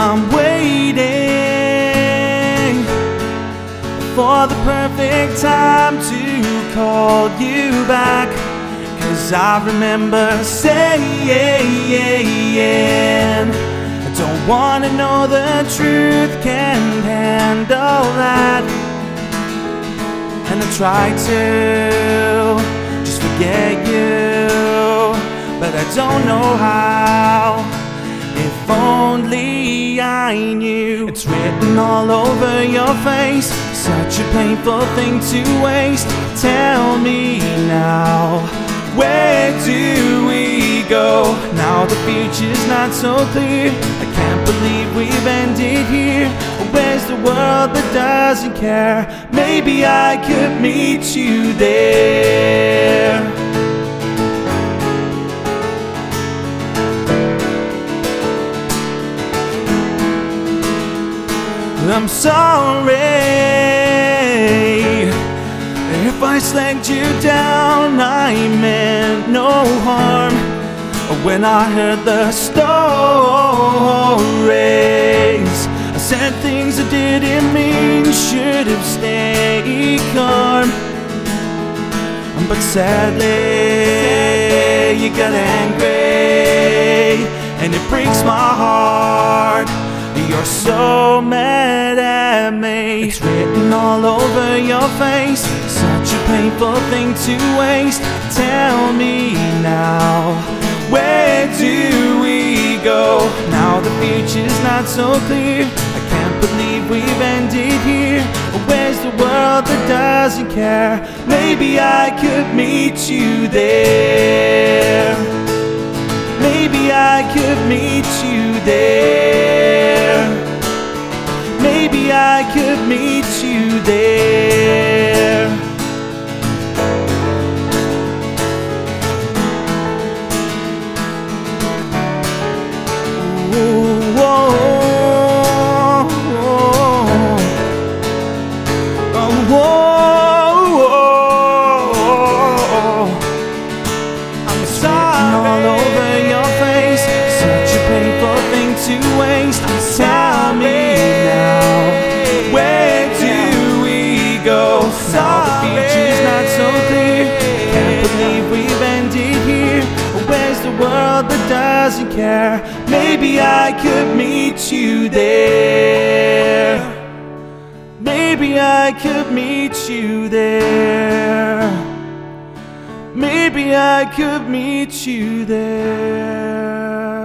I'm waiting for the perfect time to call you back. Cause I remember saying, I don't wanna know the truth, can't handle that. And I try to just forget you, but I don't know how. Only I knew. It's written all over your face. Such a painful thing to waste. Tell me now Where do we go? Now the future's not so clear. I can't believe we've ended here. Where's the world that doesn't care? Maybe I could meet you there I'm sorry if I slagged you down. I meant no harm when I heard the stories. I said things I didn't mean, should have stayed calm. But sadly, you got angry, and it breaks my heart. You're so mad at me. It's written all over your face. Such a painful thing to waste. Tell me now, where do we go? Now the future's not so clear. I can't believe we've ended here. Where's the world that doesn't care? Maybe I could meet you there. I could meet you there. Go? Now the future's not so clear. Can't believe we've ended here. Where's the world that doesn't care? Maybe I could meet you there. Maybe I could meet you there. Maybe I could meet you there.